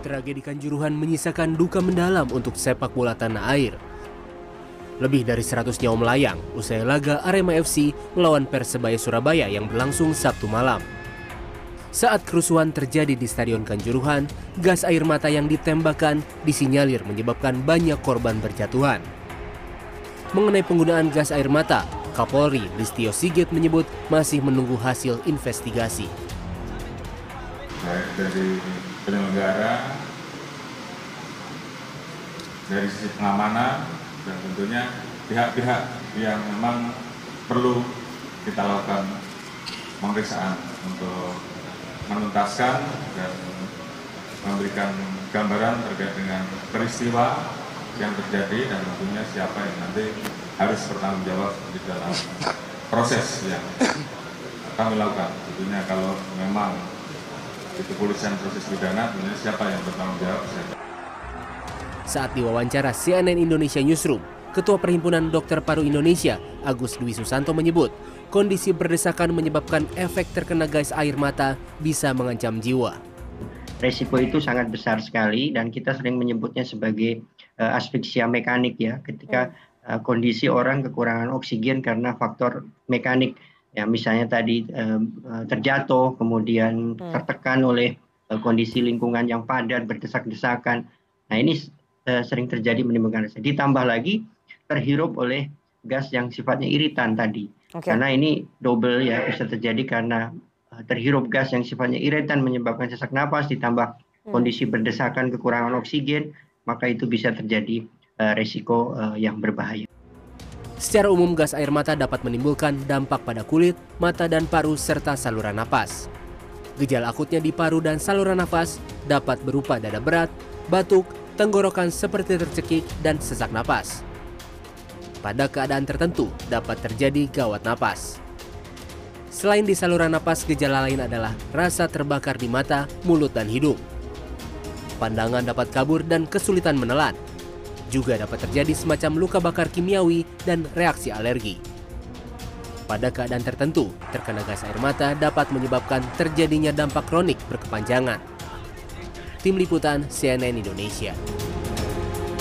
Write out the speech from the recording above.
Tragedi Kanjuruhan menyisakan duka mendalam untuk sepak bola tanah air. Lebih dari 100 nyawa melayang usai laga Arema FC melawan Persebaya Surabaya yang berlangsung Sabtu malam. Saat kerusuhan terjadi di Stadion Kanjuruhan, gas air mata yang ditembakkan disinyalir menyebabkan banyak korban berjatuhan. Mengenai penggunaan gas air mata, Kapolri Listio Sigit menyebut masih menunggu hasil investigasi. baik dari penyelenggara, dari sisi pengamanan, dan tentunya pihak-pihak yang memang perlu kita lakukan pemeriksaan untuk menuntaskan dan memberikan gambaran terkait dengan peristiwa yang terjadi dan tentunya siapa yang nanti harus bertanggung jawab di dalam proses yang kami lakukan. Tentunya kalau memang kepolisian proses pidana, tentunya siapa yang bertanggung jawab. Siapa. Saat diwawancara CNN Indonesia Newsroom, Ketua Perhimpunan Dokter Paru Indonesia, Agus Dwi Susanto menyebut, kondisi berdesakan menyebabkan efek terkena gas air mata bisa mengancam jiwa. Resiko itu sangat besar sekali dan kita sering menyebutnya sebagai uh, asfiksia mekanik ya, ketika uh, kondisi orang kekurangan oksigen karena faktor mekanik ya misalnya tadi uh, terjatuh kemudian tertekan oleh uh, kondisi lingkungan yang padat berdesak-desakan. Nah ini uh, sering terjadi menimbulkan rasa. Ditambah lagi terhirup oleh gas yang sifatnya iritan tadi. Oke. Karena ini double ya bisa terjadi karena terhirup gas yang sifatnya iritan menyebabkan sesak napas ditambah kondisi berdesakan kekurangan oksigen maka itu bisa terjadi uh, resiko uh, yang berbahaya. Secara umum gas air mata dapat menimbulkan dampak pada kulit, mata dan paru serta saluran napas. Gejala akutnya di paru dan saluran napas dapat berupa dada berat, batuk, tenggorokan seperti tercekik dan sesak napas. Pada keadaan tertentu dapat terjadi gawat napas. Selain di saluran napas, gejala lain adalah rasa terbakar di mata, mulut, dan hidung. Pandangan dapat kabur dan kesulitan menelan. Juga dapat terjadi semacam luka bakar kimiawi dan reaksi alergi. Pada keadaan tertentu, terkena gas air mata dapat menyebabkan terjadinya dampak kronik berkepanjangan. Tim Liputan CNN Indonesia